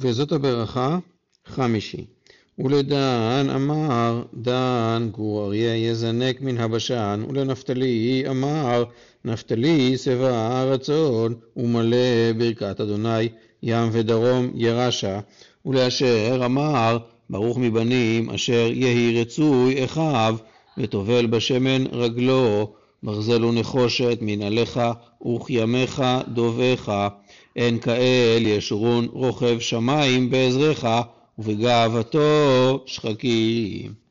וזאת הברכה חמישי. ולדן אמר דן גור אריה יזנק מן הבשן ולנפתלי אמר נפתלי שבע רצון ומלא ברכת אדוני ים ודרום ירשה ולאשר אמר ברוך מבנים אשר יהי רצוי אחיו וטובל בשמן רגלו ברזל ונחושת מנעליך וכימיך דובך אין כאל ישורון רוכב שמיים בעזרך ובגאוותו שחקים